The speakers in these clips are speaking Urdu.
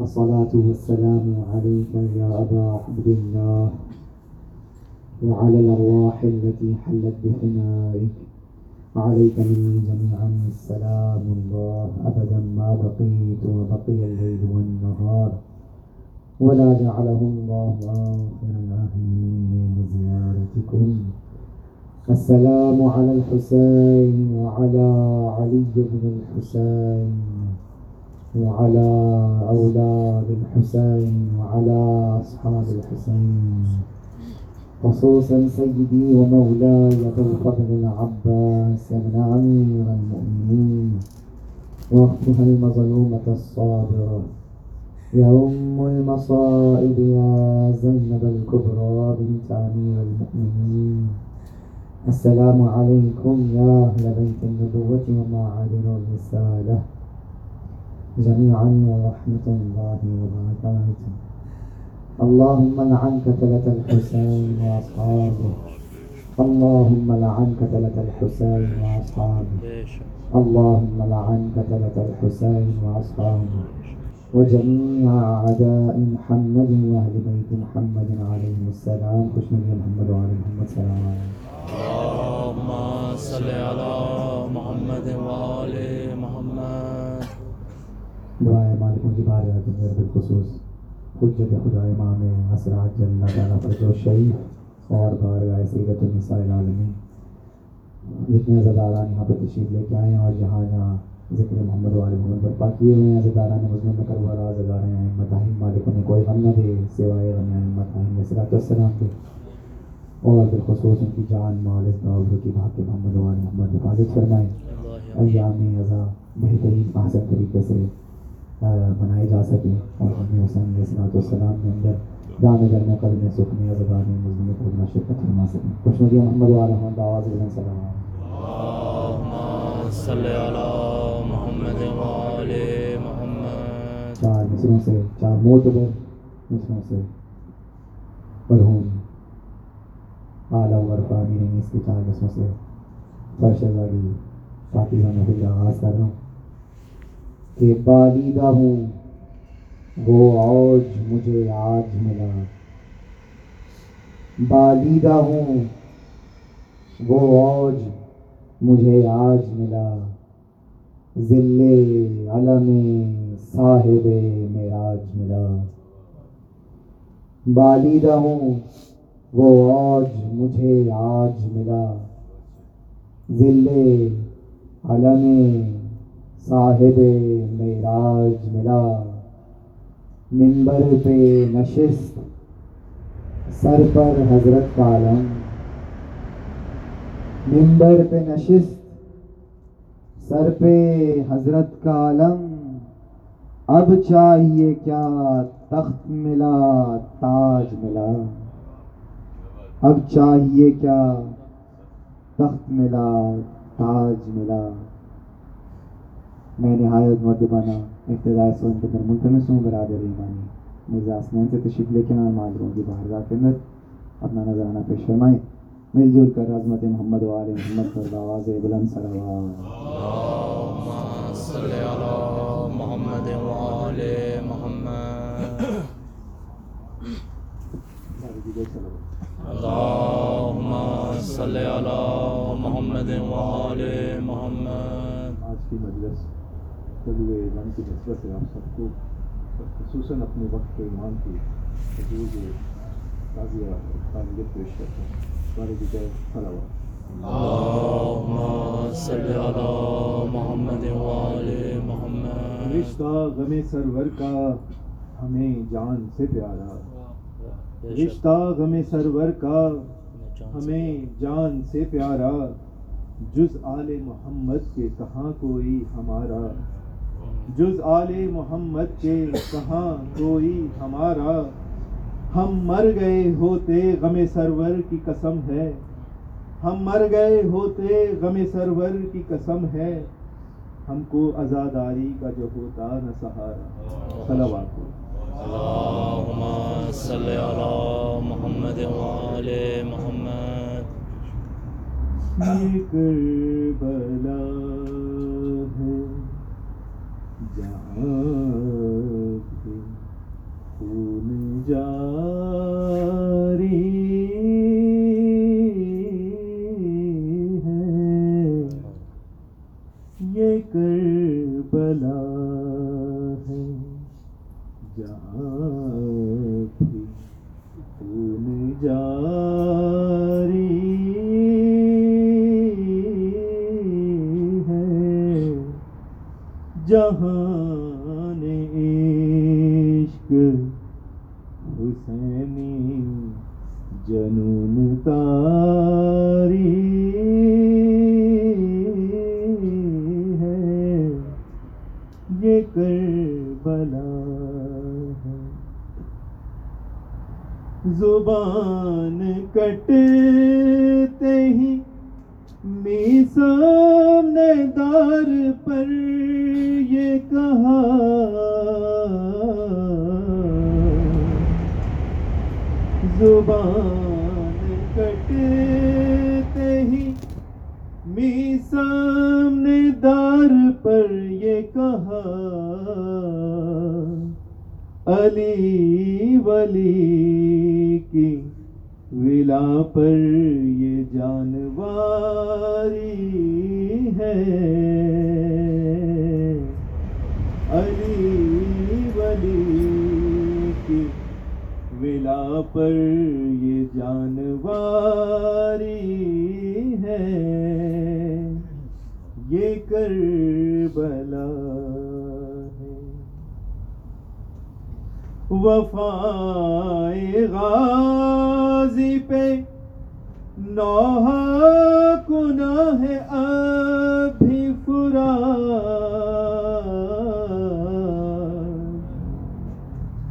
الصلاة والسلام عليك يا أبا عبد الله وعلى الأرواح التي حلت بحمائك عليك مني جميعا السلام الله أبدا ما بقيت وبقي الليل والنهار ولا جعله الله آخر العهد مني لزيارتكم السلام على الحسين وعلى علي بن الحسين وعلى أولاد الحسين وعلى أصحاب الحسين. خصوصا سيدي ومولاي ابو الفضل العباس ابن امير المؤمنين واختها المظلومه الصابره يا ام المصائب يا زينب الكبرى بنت امير المؤمنين. السلام علیکم عليكم يا اهل بيت النبوه ومعادن الرساله جميعا ورحمه الله وبركاته. اللهم لعن كتلة الحسين وأصحابه. اللهم لعن كتلة الحسين وأصحابه. اللهم لعن كتلة الحسين وأصحابه. وجميع أعداء محمد وأهل بيت محمد عليهم السلام. خوش محمد وعلى محمد سلام عليكم اللهم صل على محمد وآل محمد. دعائے مالکوں کی بارے بالخصوص، حجت خدا امام حسرات جل تعالیٰ پر جو شریف اور بارگاہ سیرت النساء العالمین، جتنے عزداران یہاں پر تشریف لے کے آئے ہیں اور جہاں جہاں ذکر محمد وال محمد برپا کیے ہوئے ہیں عزداران مسلم میں کروا رہا عزدار ہیں متاہم مالکوں نے کوئی غم نہ دے سوائے غم احمد متاہم صلاحت السلام کے۔ اور بالخصوص ان کی جان مال اس کی بھاگ کے محمد وال محمد حفاظت فرمائے ایام ازا بہترین احسن طریقے سے منائے جا سکیں اور ہمیں حسین علیہ السلام والسلام کے اندر دان در میں قلب میں سکھ میں زبان میں مزمین خدمہ شرکت فرما سکیں خوش ندی محمد والا محمد آواز بلند سلام۔ صلی علی محمد وآل محمد۔ چار مصروں سے چار معتبر مصروں سے۔ مرحوم اعلیٰ ورفا میرے اس کے چار مصروں سے فرش زاگی پاکیزہ میں خود آغاز کر رہا ہوں کہ بالیدہ ہوں، وہ آج مجھے آج ملا۔ بالیدہ ہوں، وہ آج مجھے آج ملا۔ ذل علم صاحب معراج ملا۔ بالیدہ ہوں وہ آج مجھے آج ملا ذل علم صاحب معراج ملا۔ ممبر پہ نشست، سر پر حضرت کا علم ممبر پہ نشست، سر پہ حضرت کا علم اب چاہیے کیا تخت ملا، تاج ملا۔ اب چاہیے کیا؟ تخت ملا تاج ملا۔ میں نہایت مدبانہ ابتدائی سن کے در ملتمس ہوں برادر ایمانی۔ مرزا اسنین سے تشریف لے کے آئے مادروں کی باہر کے اندر اپنا نظرانہ پیش فرمائیں۔ مل جل کر عظمت محمد و آل محمد پر آواز بلند سلوات۔ اللهم صل على محمد وآل محمد اللهم صل على محمد وآل محمد۔ آج کی مجلس طلوع علم کی نسبت سے آپ سب کو خصوصاً اپنے وقت کے ایمان کی حضور قابلیت پیش کرتے ہیں۔ بارے دیگر صلوات اللهم صل على محمد وآل محمد۔ رشتہ غم سرور کا ہمیں جان سے پیارا۔ رشتہ غم سرور کا ہمیں جان سے پیارا۔ جز آل محمد کے کہاں کوئی ہمارا؟ جز آل محمد کے کہاں کوئی ہمارا؟ ہم مر گئے ہوتے غم سرور کی قسم ہے۔ ہم مر گئے ہوتے غم سرور کی قسم ہے۔ ہم کو ازاداری کا جو ہوتا نہ سہارا۔ صلوات اللهم صل على محمد وآل محمد. یہ کربلا ہے جہاں خون جاری ہے۔ یہ کربلا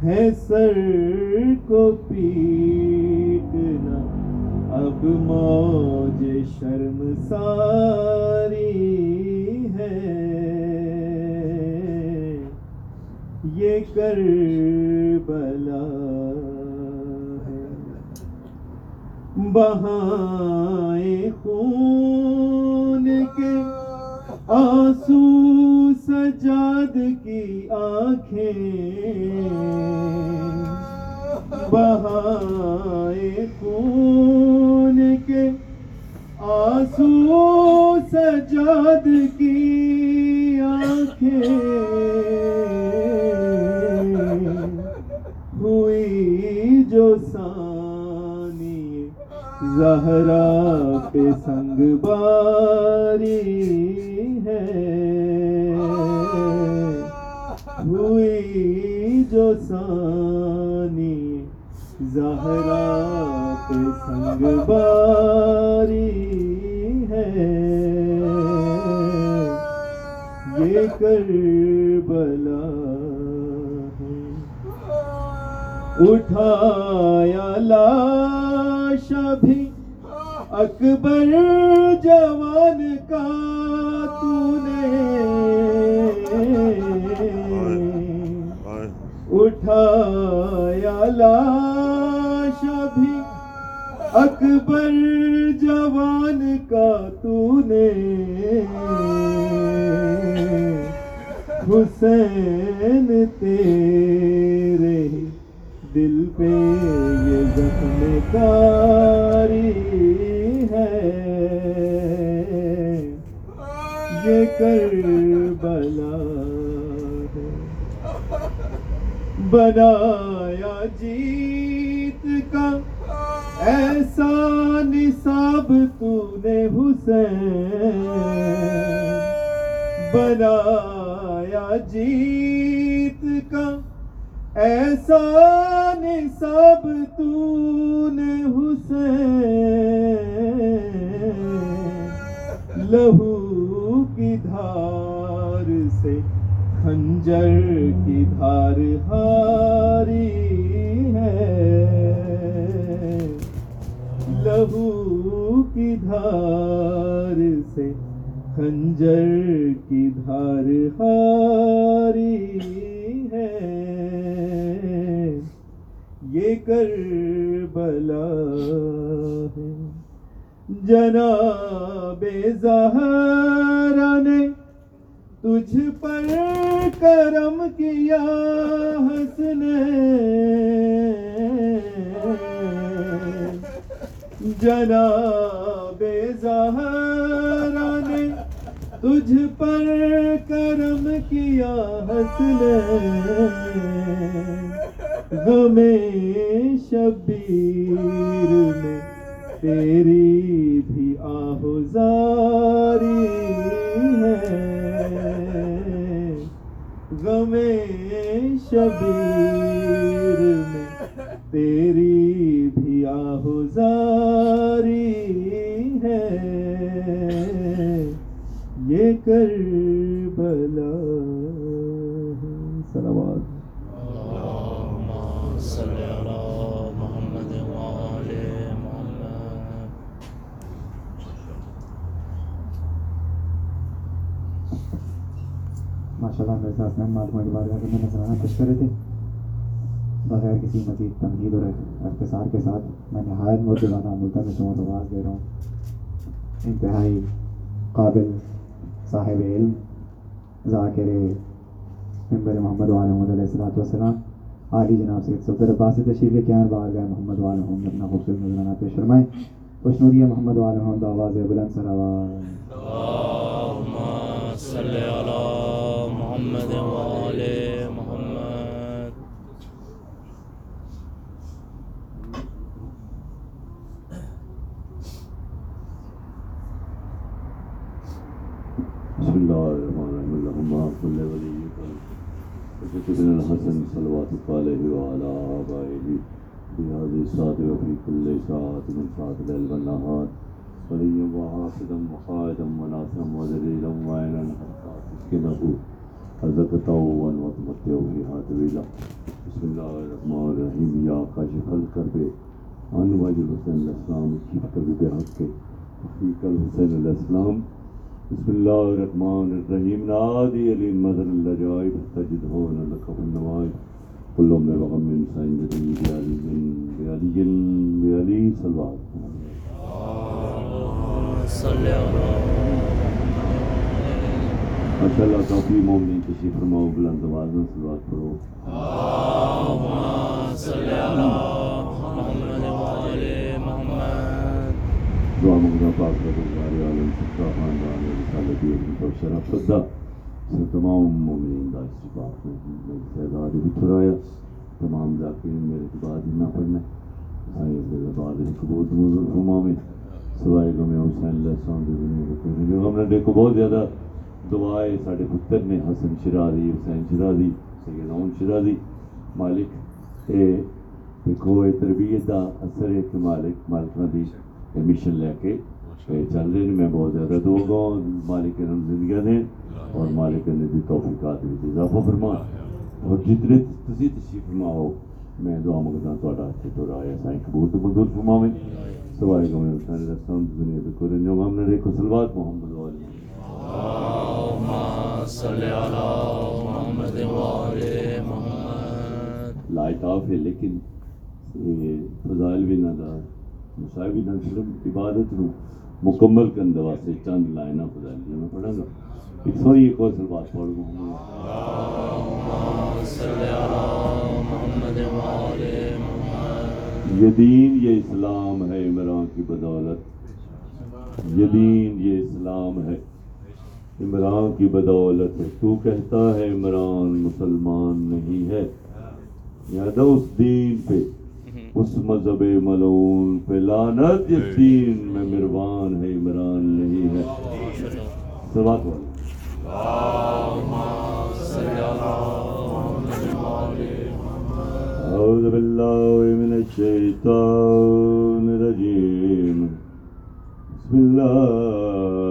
ہے سر کو پیٹنا اب موج شرم ساری ہے۔ یہ کربلا ہے۔ بہائے خون کے آنسو سجاد کی آنکھیں بہائے خون کے آنسو سجاد کی آنکھیں ہوئی جو سانی زہرا پہ سنگ باری ہے۔ ہوئی جو سانی زہرا پہ سنگ باری ہے۔ یہ کربلا اٹھایا لاش بھی اکبر جوان کا اٹھایا لاش بھی اکبر جوان کا تو نے حسین تیرے دل پہ یہ زخم کاری ہے یہ کربلا بنایا جیت کا ایسا نصاب تو نے حسین بنایا جیت کا ایسا نصاب تو نے حسین لہو کی دھار سے خنجر کی دھار ہاری ہے۔ لہو کی دھار سے خنجر کی دھار ہاری ہے۔ یہ کربلا ہے۔ جناب زہرا نے تجھ پر کرم کیا حسن جناب زہرا نے تجھ پر کرم کیا حسن غم شبیر میں تیری بھی آہزاری ہے غم شبیر میں تیری بھی آہزاری ہے۔ یہ کربلا ہے۔ صلوات اللہ میرے ساتھ میں مالک کی بارگاہ میں نظرانہ پیش کر رہے تھے۔ بغیر کسی مزید تنقید اور اختصار کے ساتھ میں نہایت موجودانہ ملتا میں شما آواز دے رہا ہوں۔ انتہائی قابل صاحب علم، ذاکر ممبر محمد وعلیہ محمد علیہ السلاۃ والسلام۔ عالی جناب سید صدر عباس تشریف لے کے آئے بارگاہ محمد وعلیہ محمد اپنا خوبصورت نظرانہ پیش فرمائیں۔ خوشنودیہ محمد وعلیہ محمد، آواز بلند سر آواز۔ اللهم صل على محمد وآل محمد۔ بسم الله الرحمن الرحيم اللهم صل وليك وسيدنا الحسن صلواتك عليه وعلى آبائه في هذه الساعة وفي كل ساعة من ساعة الليل والنهار وليا وحافظا وقائدا وناصرا ودليلا وعينا حتى تسكنه رزقته وتمتعه فيها طويلا بسم الله الرحمن الرحيم يا كاشف الكرب عن وجه الحسين الاسلام كيف كرب بحق وفيك الحسين الاسلام بسم الله الرحمن الرحيم نادي للمدر العجائب تجدهون لك في النوائب۔ كل من وغم من سعيد بعلي بعلي بعلي صلوات۔ صل على ما شاء الله توفيق مومنين تشريف فرماو بلند آواز میں صلوات پڑھو اللهم صل على محمد وآل محمد دعا مغنا پاک رب الباری عالم سکتا خاندان رسالت دین تو شرف صدا سے تمام مومنین دا استفاق میں سیداد بھی تھرایا تمام ذاکرین میرے کے بعد نہ پڑھنا آئے اس کے بعد قبول موضوع فرما میں سوائے گم حسین اللہ السلام دی دنیا کو کوئی نہیں ہم نے دیکھو بہت زیادہ دعائیں ساڑھے پتر نے حسن شرازی حسین شرازی سید اون شرازی مالک اے دیکھو اے تربیت دا اثر ہے کہ مالک مالک دی مشن لے کے اے چل رہے ہیں۔ میں بہت زیادہ دعا گا مالک نے زندگی دیں اور مالک نے دی توفیقات بھی اضافہ فرما۔ اور جتنے تسی تشریف فرما ہو میں دعا مگتا تو ہاتھ تو رایا سائیں قبول تو منظور فرما میں سوائے سارے رسام دنیا کریں جو ہم نے دیکھو سلوات محمد والے لائتاف ہے لیکن فضائل بھی نہ دا مسائل بھی نہ صرف عبادت نو مکمل کرنے واسطے چند لائنہ فضائل دیا میں پڑھا گا۔ ایک سوری ایک اور سلوات پڑھ گا یہ دین یہ اسلام ہے عمران کی بدولت۔ یہ دین یہ اسلام ہے۔ عمران کی بدولت ہے تو کہتا ہے عمران مسلمان نہیں ہے۔ یاد اس دین پہ؟ اس مذہب ملعون پہ۔ لعنت جس دین میں مروان ہے عمران نہیں ہے۔ سلوات أعوذ بالله من الشيطان الرجيم بسم الله الرحمن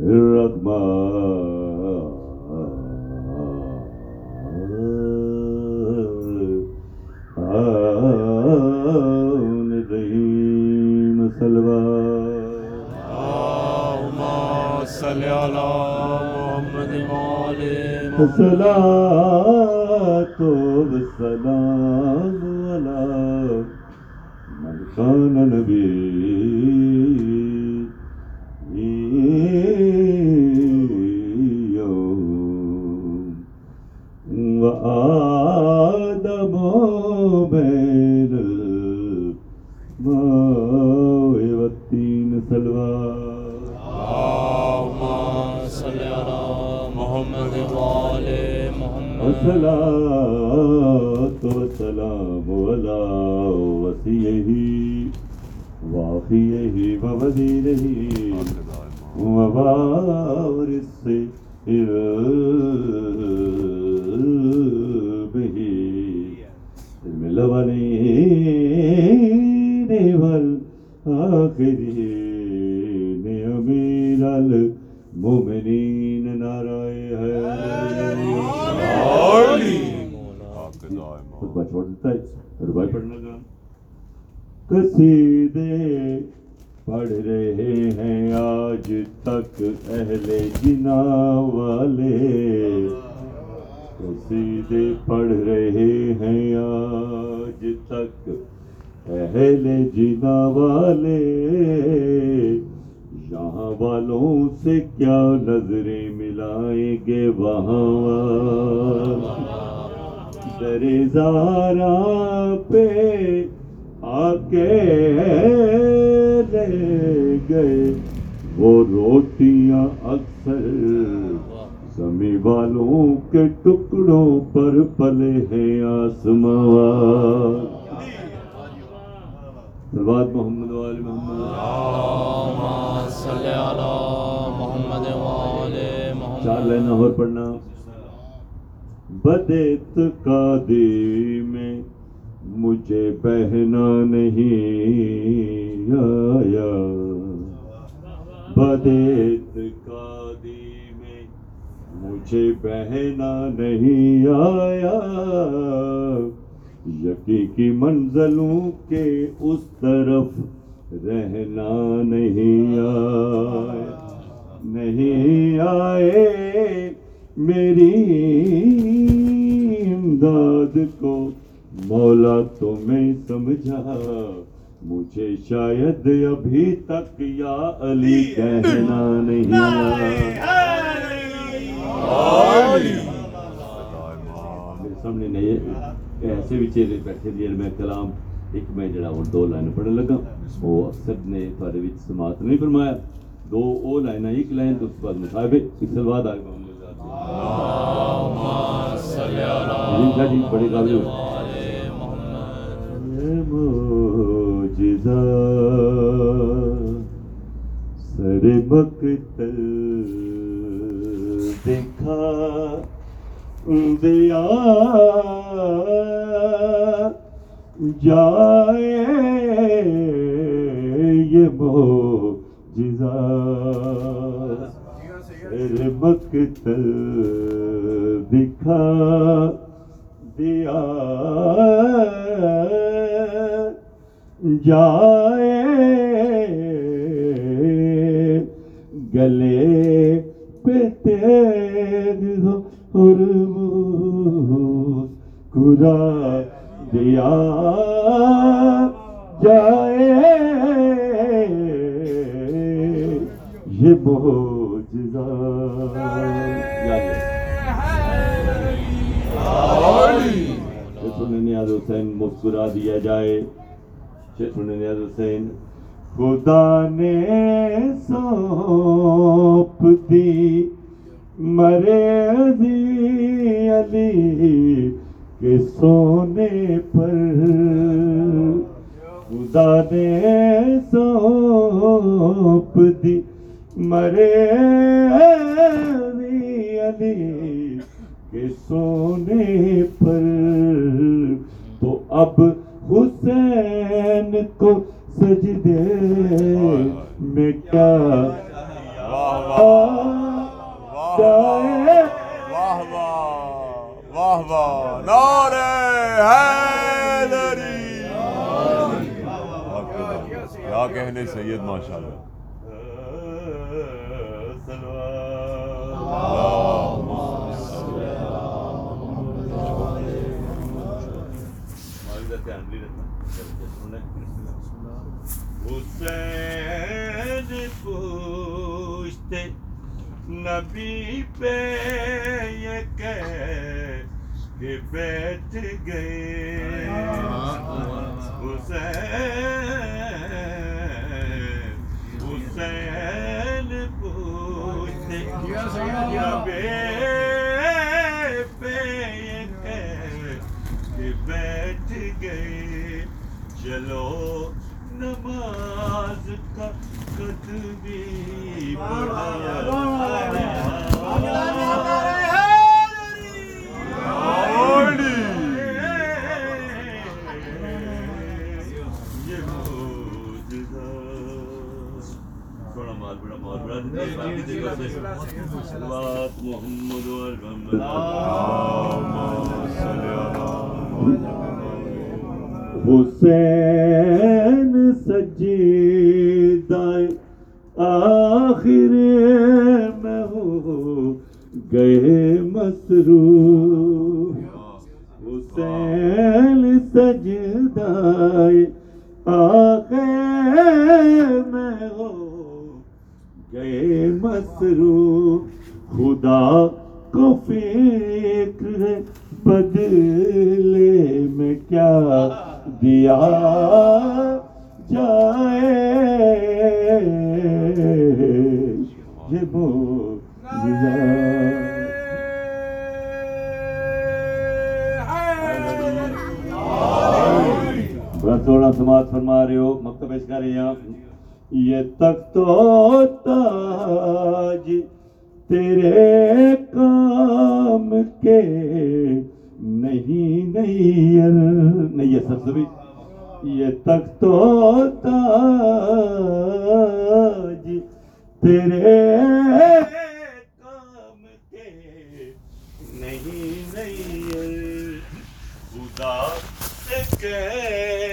الرحيم صلوات اللهم صل على محمد وآل محمد الصلاة والسلام على من كان محمد الصلاة والسلام على وسيعه اور اس سے ربائی پڑھنے لگا قصیدے پڑھ رہے ہیں آج تک اہل جنا والے۔ قصیدے پڑھ رہے ہیں آج تک اہل جنا والے۔ یہاں والوں سے کیا نظریں ملائیں گے وہاں؟ در زارا پہ آ کے لے گئے۔ وہ روٹیاں اکثر زمیں والوں کے ٹکڑوں پر پلے ہیں آسمان۔ سلوات محمد وال محمد۔ محمد وآل چار محمد۔ لائن اور پڑھنا۔ بدیت قادی میں مجھے بہنا نہیں آیا۔ بدیت قادی میں مجھے بہنا نہیں آیا۔ یقین کی منزلوں کے اس طرف رہنا نہیں آیا۔ نہیں آئے۔ میری امداد کو مولا تمہیں سمجھا، مجھے شاید ابھی تک یا علی کہنا نہیں۔ میرے سامنے نئے ایسے بھی چہرے بیٹھے جن میں کلام، ایک میں جڑا ہوں دو لائن پڑھنے لگا۔ وہ اکثر نے تھوڑے سماعت نہیں فرمایا۔ دو او لائن ایک لائن تو اس کے بعد مصاحبے، ایک سلوات آئے۔ محمد جی جی بڑے قابل سر مقتل دکھا دیا جائے یہ معجزہ سر مقتل دکھا دیا۔ جائے گلے پہ تیر ہو اور دیا۔ جائے یہ معجزہ نیاز حسین مسکرا دیا جائے۔ سننے نیاز حسین خدا نے سونپ دی۔ مرضی علی کے سونے پر۔ خدا نے سونپ دی۔ مرضی علی کے سونے اب حسین کو سجدے میں کیا جائے واہ واہ واہ واہ حیدری کیا کہنے سید ماشاءاللہ نبی پہ یہ کہہ کے بیٹھ گئے حسین حسین پوچھتے تھے بے پہ یہ کہ بیٹھ گئے، چلو نماز کا قد محمد حسین سجدہ آخر میں ہو گئے مسرور حسین سجدہ آخر میں ہو گئے مسرور خدا کو فکر بدلے میں کیا دیا جائے؟ یہ بڑا تھوڑا سماعت فرما رہے ہو مکتب رہے ہیں یہ تک تو تاج تیرے کام کے نہیں نہیں نہیں، یہ سب سے یہ تک تو تاج تیرے کام کے نہیں نہیں خدا سے کہہ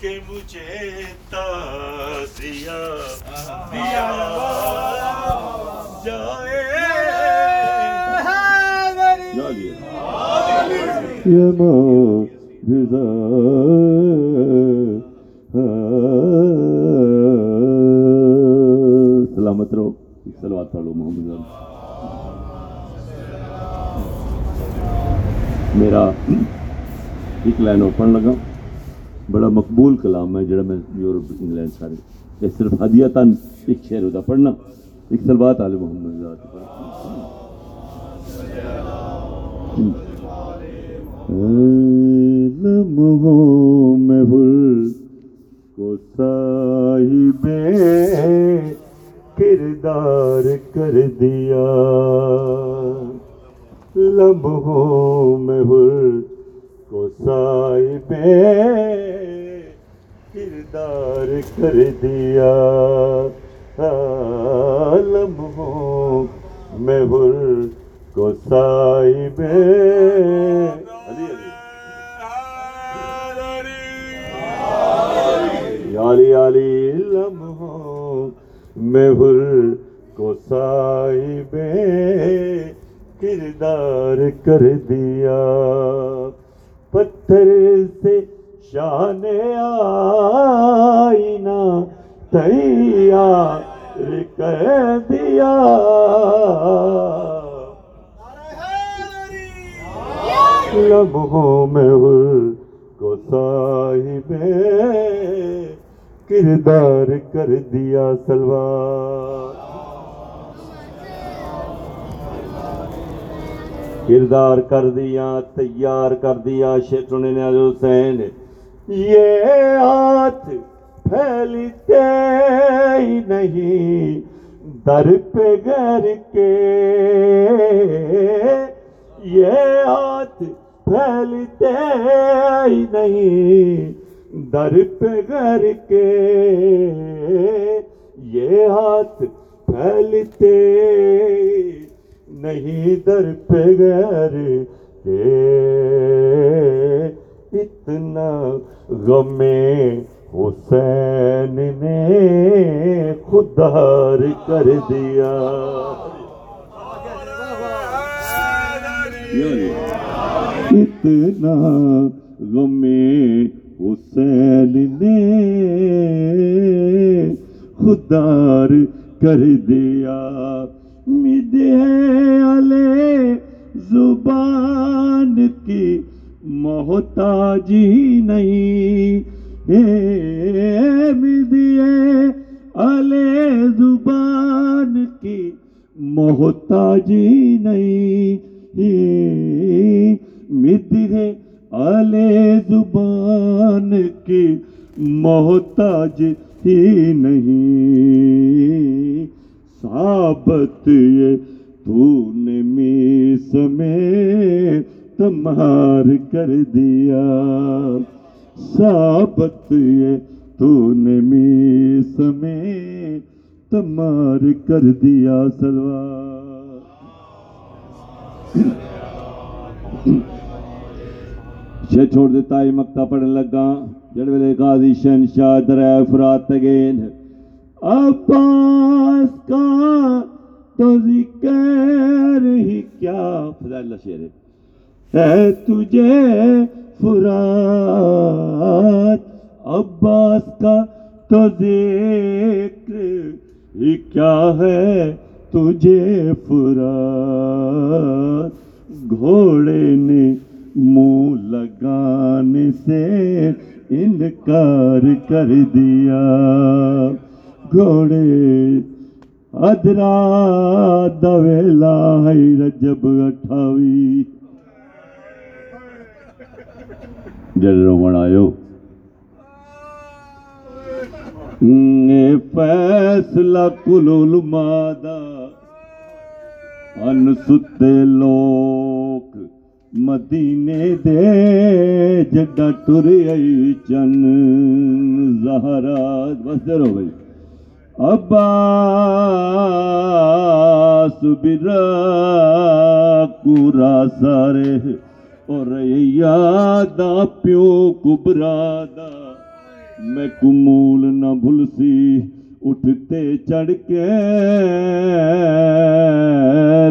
کہ مجھے تازیہ دیا جائے۔ یہ معجزہ سلامت رہو۔ سلوات پڑھو محمد میرا ایک لائن اور پڑھن لگا۔ بڑا مقبول کلام ہے جڑا میں یورپ، انگلینڈ سارے، یہ صرف ہدیتاً ایک شعر ہوتا، پڑھنا۔ ایک سلوات آل محمد ذات کر دیا تیار کر دیا شیخ نے حسین یہ ہاتھ پھیلتے ہی نہیں در نہیں در پہ گھر کے۔ اتنا غم حسین نے خدار کر دیا۔ اتنا غم حسین نے خدار کر دیا۔ امید ہے علی زبان کی محتاجی نہیں۔ امید ہے علی زبان کی محتاجی نہیں۔ امید ہے علی زبان کی محتاج ہی نہیں۔ ثابت یہ تو نے میس میں تمہار کر دیا۔ ثابت یہ تو نے میس میں تمہار کر دیا سلوار۔ شے چھوڑ دیتا ہی مکتا پڑھنے لگا۔ جڑ ویلے قاضی شہنشاہ دریا فرات تگین عباس کا تو ذکر ہی کیا؟ فضا اللہ شیر ہے۔ تجھے فرات، عباس کا تو ذکر ہی کیا ہے؟ تجھے فرات، گھوڑے نے منہ لگانے سے انکار کر دیا۔ گھوڑے ادرا دویلا ہے رجب اٹھاوی۔ جل رومن آیو فیصلہ کل علماء دا ان لوک مدینے دے جڑا ٹر آئی چن۔ زہرا، بس ہو گئی۔ عباس بن راکورا سارے اور یادا پیو کبرا دا میں کمول نہ بھلسی، اٹھتے چڑھ کے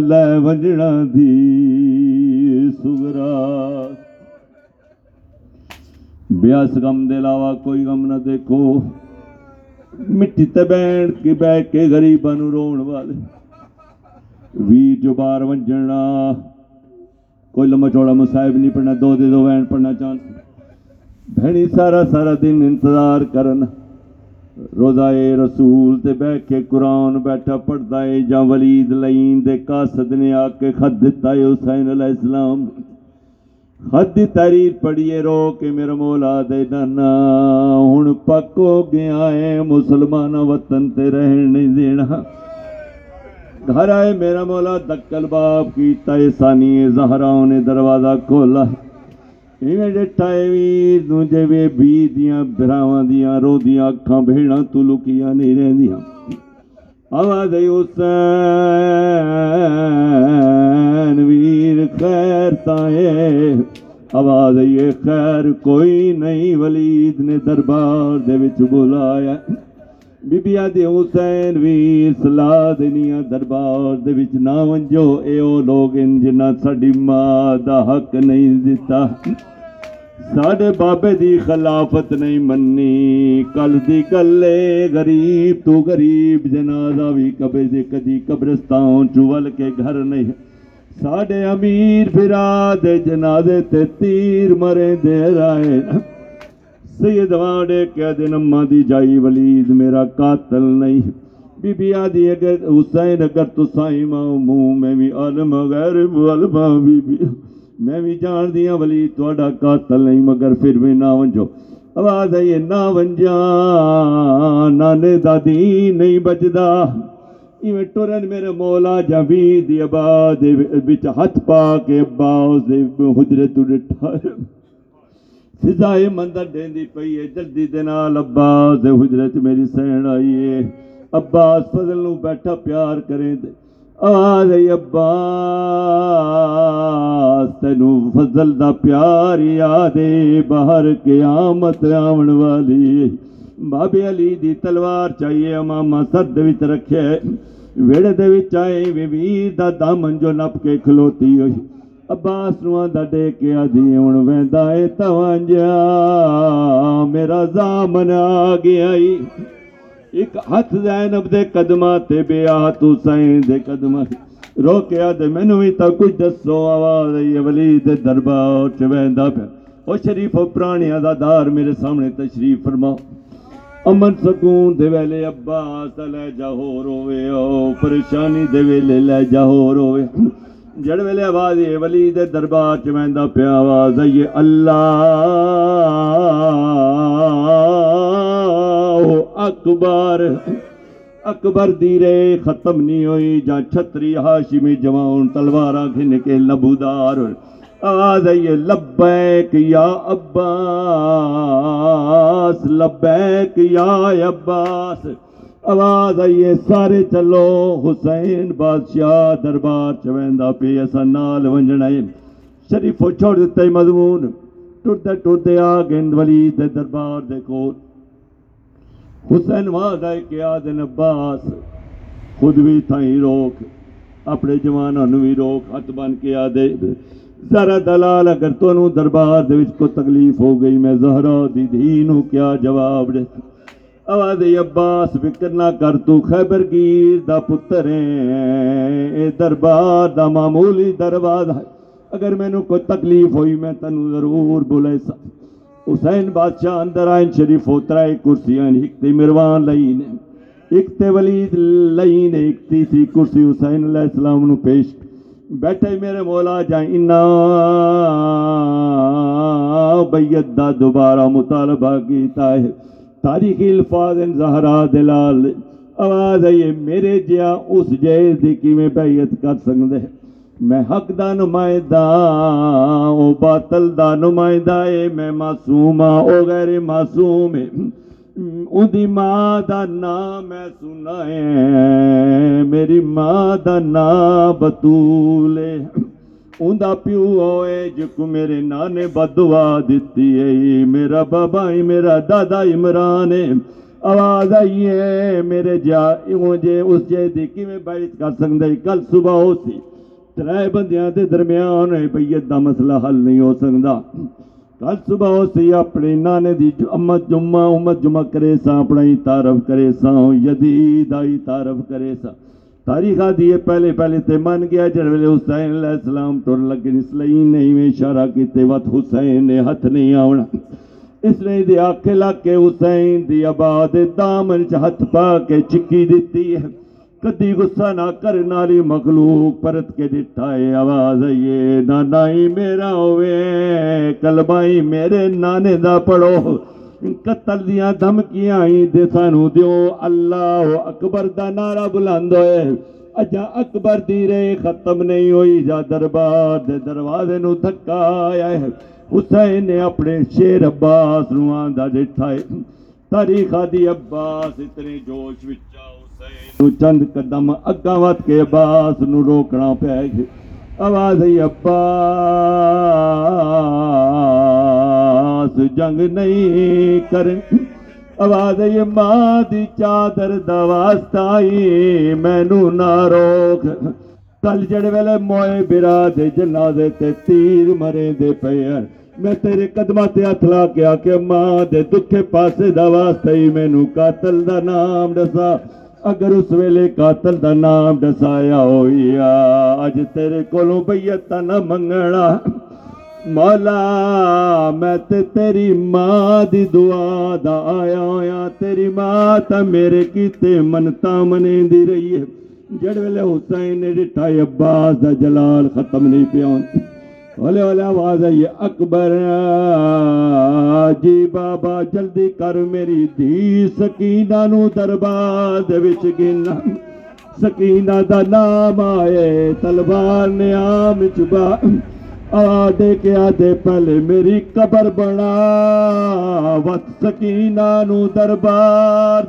لے وجنا دی سگرا۔ بیاس غم دے علاوہ کوئی غم نہ دیکھو۔ مٹی تے بین کے بہ کے غریباں نو رون والے۔ وی جو بار ونجنا کوئی لمبا چوڑا مصاحب نہیں پڑھنا، دو دے دو وین پڑھنا چانس بھینی سارا سارا دن انتظار کرنا روزہ رسول تے بہ کے قرآن بیٹھا پڑھدا اے جا ولید لعین دے قاصد نے آ کے خط دتا اے، حسین علیہ السلام۔ ਰੋ ਕੇ ਮੇਰਾ ਮੌਲਾ ਦੇ ਦਾਨਾ ਹੁਣ ਪੱਕ ਹੋ ਗਿਆ ਏ ਮੁਸਲਮਾਨ ਵਤਨ ਤੇ ਰਹਿਣ ਨਹੀਂ ਦੇਣਾ ਘਰ ਆਏ ਮੇਰਾ ਮੌਲਾ ਦਕਲ ਬਾਪ ਕੀਤਾ ਏ ਸਾਨੀ ਏ ਜ਼ਹਰਾਓ ਨੇ ਦਰਵਾਜ਼ਾ ਖੋਲਾ ਇਵੇਂ ਡਿੱਠਾ ਏ ਵੀਰ ਨੂੰ ਜਿਵੇਂ ਬੀ ਦੀਆਂ ਭਰਾਵਾਂ ਦੀਆਂ ਰੋਦੀਆਂ ਅੱਖਾਂ ਭੇੜਾਂ ਤੂੰ ਲੁਕੀਆਂ ਨਹੀਂ ਰਹਿੰਦੀਆਂ ਆਵਾਜ਼ ਆਈ ਹੁਸੈਨ ਵੀਰ ਖੈਰ ਤਾਏ ਆਵਾਜ਼ ਆਈ ਏ ਖੈਰ ਕੋਈ ਨਹੀਂ ਵਲੀਦ ਨੇ ਦਰਬਾਰ ਦੇ ਵਿੱਚ ਬੁਲਾਇਆ ਬੀਬੀਆਂ ਦੇ ਹੁਸੈਨ ਵੀਰ ਸਲਾਹ ਦੇਨੀਆਂ ਦਰਬਾਰ ਦੇ ਵਿੱਚ ਨਾ ਵੰਜੋ ਇਹ ਉਹ ਲੋਕ ਇਨ ਜਿਨ੍ਹਾਂ ਸਾਡੀ ਮਾਂ ਦਾ ਹੱਕ ਨਹੀਂ ਦਿੱਤਾ ساڑھے بابے دی خلافت نہیں مننی کل دی کلے غریب تو غریب جنازہ بھی کبے دے کدی قبرستان چول کے گھر نہیں ساڑھے امیر پھرا دے جنازے تے تیر مرے دے رائے سید واڑے کہہ دے نمہ دی جائی ولید میرا قاتل نہیں بی بی آدھی اگر حسین اگر تسائیں ماں موں میں بھی عالم غیر علمہ بی بی ਹਾਂ ਵਲੀ ਤੁਹਾਡਾ ਕਾਤਲ ਨਹੀਂ ਮਗਰ ਫਿਰ ਵੀ ਨਾ ਵੰਜੋ ਆਵਾਜ਼ ਆਈ ਨਾ ਵੰਜਾ ਨਾਨੇ ਦਾ ਦੀਨ ਨਹੀਂ ਬਚਦਾ ਇਵੇਂ ਟੁਰਨ ਮੇਰੇ ਮੌਲਾ ਜਵੀ ਦੀ ਆਬਾਦ ਦੇ ਵਿੱਚ ਹੱਥ ਪਾ ਕੇ ਅੱਬਾ ਉਸ ਦੇ ਹੁਜਰੇ ਤੋਂ ਡਿਠਾ ਫਿਜ਼ਾਏ ਮੰਦਰ ਦੇਂਦੀ ਪਈ ਏ ਜਲਦੀ ਦੇ ਨਾਲ ਅੱਬਾਸ ਦੇ ਹੁਜਰੇ 'ਚ ਮੇਰੀ ਸੈਣ ਆਈ ਏ ਅੱਬਾਸ ਫਜ਼ਲ ਨੂੰ ਬੈਠਾ ਪਿਆਰ ਕਰੇ ਤੇ ਆਵਾਜ਼ ਆਈ ਅੱਬਾਸ ਤੈਨੂੰ ਫਜ਼ਲ ਦਾ ਪਿਆਰ ਯਾਦ ਏ ਬਾਹਰ ਕਿਆਮਤ ਆਉਣ ਵਾਲੀ ਏ ਬਾਬੇ ਅਲੀ ਦੀ ਤਲਵਾਰ ਚਾਹੀਏ ਮਾਮਾ ਸੱਦ ਵਿੱਚ ਰੱਖਿਆ ਵਿਹੜੇ ਦੇ ਵਿੱਚ ਆਏ ਵੀ ਵੀਰ ਦਾ ਦਾਮਨ ਜੋ ਨੱਪ ਕੇ ਖਲੋਤੀ ਹੋਈ ਅੱਬਾਸ ਨੂੰ ਆਂਦਾ ਡੇ ਕੇ ਆਦੀ ਹੁਣ ਵੈਂਦਾ ਏ ਤਵੰਜਾ ਮੇਰਾ ਜ਼ਾਮਨ ایک ہاتھ زینب دے قدمہ تے بے آت حسین دے قدمہ روکیا تے مینوں وی تا کچھ دسو آواز ہے یہ ولی دے دربار اور چویندہ پہ او شریف و پرانی عزادار میرے سامنے تشریف فرماؤ۔ امن سکون دے ویلے عباس لے جاہو روے او پریشانی دے ویلے لے جاہو روے جڑ ویلے آواز اے ولی دے دربار چویندہ پہ آواز ہے۔ یہ اللہ اکبر اکبر دی رے ختم نہیں ہوئی جا چھتری ہاشمی جوان تلوارا گھن کے لبودار آدھئی لبیک یا عباس، لبیک یا عباس۔ آواز آئیے سارے چلو، حسین بادشاہ دربار چویندہ پی ایسا نال ونجنائے شریفو چھوڑ دیتے مضمون۔ ٹردے ٹردے آگین اندولی دے دربار دے کو حسین واد وعدہ کہ آدن عباس خود بھی تھائیں روک، اپنے جوانوں بھی روک حت بن کے آدھے ذرا دلال اگر تنوں دربار دے وچ کو تکلیف ہو گئی، میں زہرا دی دھی نو کیا جواب دے؟ آواز عباس فکر نہ کر، تو خیبر گیر دا پتریں اے دربار دا معمولی دربار ہے۔ اگر میں نو کوئی تکلیف ہوئی، میں تنوں ضرور بلے ساتھ حسین بادشاہ اندر آئین شریف اترائے کرسیاں ہکتی مروان لئینے اکتے ولید لئینے اکتی سی کرسی حسین علیہ السلام انہوں پیش۔ بیٹھے میرے مولا جائیں انہا بیت دا دوبارہ مطالبہ کیتا ہے۔ تاریخی الفاظ ان زہرہ دلال۔ آواز ہے، یہ میرے جیا اس جائز کی میں بیعت کر سکتے ہیں؟ ਆਈ ਮੇਰੇ ਜਿਹਾ ਉਸ ਜੈ ਦੀ ਕਿਵੇਂ ਬੈਤ ਕਰ ਸਕਦੇ ਮੈਂ ਹੱਕ ਦਾ ਨੁਮਾਇੰਦਾ ਉਹ ਬਾਤਲ ਦਾ ਨੁਮਾਇੰਦਾ ਏ ਮੈਂ ਮਾਸੂਮ ਆ ਉਹ ਗੈਰ ਮਾਸੂਮ ਏ ਉਹਦੀ ਮਾਂ ਦਾ ਨਾਮ ਮੈਂ ਸੁਣਾ ਏ ਮੇਰੀ ਮਾਂ ਦਾ ਨਾਮ ਬਤੂਲ ਏ ਉਹਦਾ ਪਿਓ ਹੋਏ ਜਿਕੂ ਮੇਰੇ ਨਾਨੇ ਬਦਵਾ ਦਿੱਤੀ ਏ ਮੇਰਾ ਬਾਬਾ ਈ ਮੇਰਾ ਦਾਦਾ ਇਮਰਾਨ ਏ ਆਵਾਜ਼ ਆਈ ਏ ਮੇਰੇ ਜਾ ਉਹ ਜੇ ਉਸ ਜੇ ਦੀ ਕਿਵੇਂ ਬਾਇਤ ਕਰ ਸਕਦੇ ਕੱਲ ਸਵੇਰ ਹੋ ਸੀ ਤਰੇ ਬੰਦਿਆਂ ਦੇ ਦਰਮਿਆਨ ਹੈ ਬਈਅਤ ਦਾ ਮਸਲਾ ਹੱਲ ਨਹੀਂ ਹੋ ਸਕਦਾ ਕੱਲ ਸਵੇਰ ਹੋ ਸੀ ਆਪਣੇ ਨਾਨੇ ਦੀ ਅਮਤ ਜੁਮਾ ਉਮਤ ਜੁਮਾ ਕਰੇ ਸਾਂ ਆਪਣਾ ਹੀ ਤਾਰਫ ਕਰੇ ਸਾਂ ਯਦੀ ਦਾ ਹੀ ਤਾਰਫ ਕਰੇ ਸਾਂ ਤਾਰੀਖਾ ਦੀ ਪਹਿਲੇ ਪਹਿਲੇ ਤੇ ਮੰਨ ਗਿਆ ਜਦ ਵੇਲੇ ਹੁਸੈਨ ਅਲੈਹਿਸਲਾਮ ਟੁਰ ਲੱਗੇ ਇਸ ਲਈ ਨਹੀਂ ਮੈਂ ਇਸ਼ਾਰਾ ਕੀਤੇ ਵਤ ਹੁਸੈਨ ਨੇ ਹੱਥ ਨਹੀਂ ਆਉਣਾ ਇਸ ਲਈ ਦੇ ਆਖੇ ਲਾ ਕੇ ਹੁਸੈਨ ਦੀ ਆਬਾਦ ਦੇ ਦਾਮਨ ਚ ਹੱਥ ਪਾ ਕੇ ਚਿੱਕੀ ਦਿੱਤੀ ਹੈ ਕਦੀ ਗੁੱਸਾ ਨਾ ਕਰਨ ਵਾਲੀ ਮਖਲੂਕ ਪਰਤ ਕੇ ਦਿੱਤਾ ਏ ਆਵਾਜ਼ ਇਹ ਨਾਨਾ ਹੀ ਮੇਰਾ ਹੋਵੇ ਕਲਬਾਈ ਮੇਰੇ ਨਾਨੇ ਦਾ ਪੜੋ ਕਤਲ ਦੀਆਂ ਧਮਕੀਆਂ ਹੀ ਦੇ ਸਾਨੂੰ ਦਿਓ ਅੱਲਾਹ ਅਕਬਰ ਦਾ ਨਾਰਾ ਬੁਲੰਦ ਹੋਏ ਅਜਾ ਅਕਬਰ ਦੀ ਰੇ ਖਤਮ ਨਹੀਂ ਹੋਈ ਜਾਂ ਦਰਬਾਰ ਦੇ ਦਰਵਾਜ਼ੇ ਨੂੰ ਧੱਕਾ ਆਇਆ ਹੈ ਹੁਸੈਨ ਨੇ ਆਪਣੇ ਸ਼ੇਰ ਅੱਬਾਸ ਨੂੰ ਆਂਦਾ ਦਿੱਤਾ ਹੈ ਤਾਰੀਖਾ ਦੀ ਅੱਬਾਸ تو چند قدم اگاں ود کے عباس نو روکنا پیا آواز ہی عباس، جنگ نہیں کر۔ آواز ہی ماں دی چادر دا واسطہ ہی مینوں نہ روک۔ کل جڑے ویلے موئے برا دے جنازے تے تیر مرے دے پیر میں تیرے قدمہ تے ہاتھ کیا کہ ماں دے دکھے پاسے دا واسطہ ہی مینوں قاتل دا نام رسا اگر اس ਵੇਲੇ قاتل ਦਾ نام ڈسایا ਹੋਈਆ ਅੱਜ ਤੇਰੇ ਕੋਲੋਂ ਬਈਅਤ ਤਾਂ ਨਾ مولا میں تے تیری ماں دی دعا دا آیا ہویا تیری ماں تا میرے کیتے منتا منے دی رہی ہے جڑ ویلے حسین نے ڈٹھا عباس دا جلال ختم نہیں پیا ਹੌਲੇ ਆਵਾਜ਼ ਆਈ ਹੈ, ਅਕਬਰ ਜੀ ਬਾਬਾ ਜਲਦੀ ਕਰ ਮੇਰੀ ਧੀ ਸਕੀਨਾ ਨੂੰ ਦਰਬਾਰ ਦੇ ਵਿੱਚ ਗਿਣਾ ਸਕੀਨਾ ਦਾ ਨਾਮ ਆਏ ਤਲਵਾਰ ਨੇ ਆਮ ਚੁਬਾ ਆ ਦੇ ਕੇ ਆਦੇ ਪਹਿਲੇ ਮੇਰੀ ਕਬਰ ਬਣਾ ਵਤ ਸਕੀਨਾ ਨੂੰ ਦਰਬਾਰ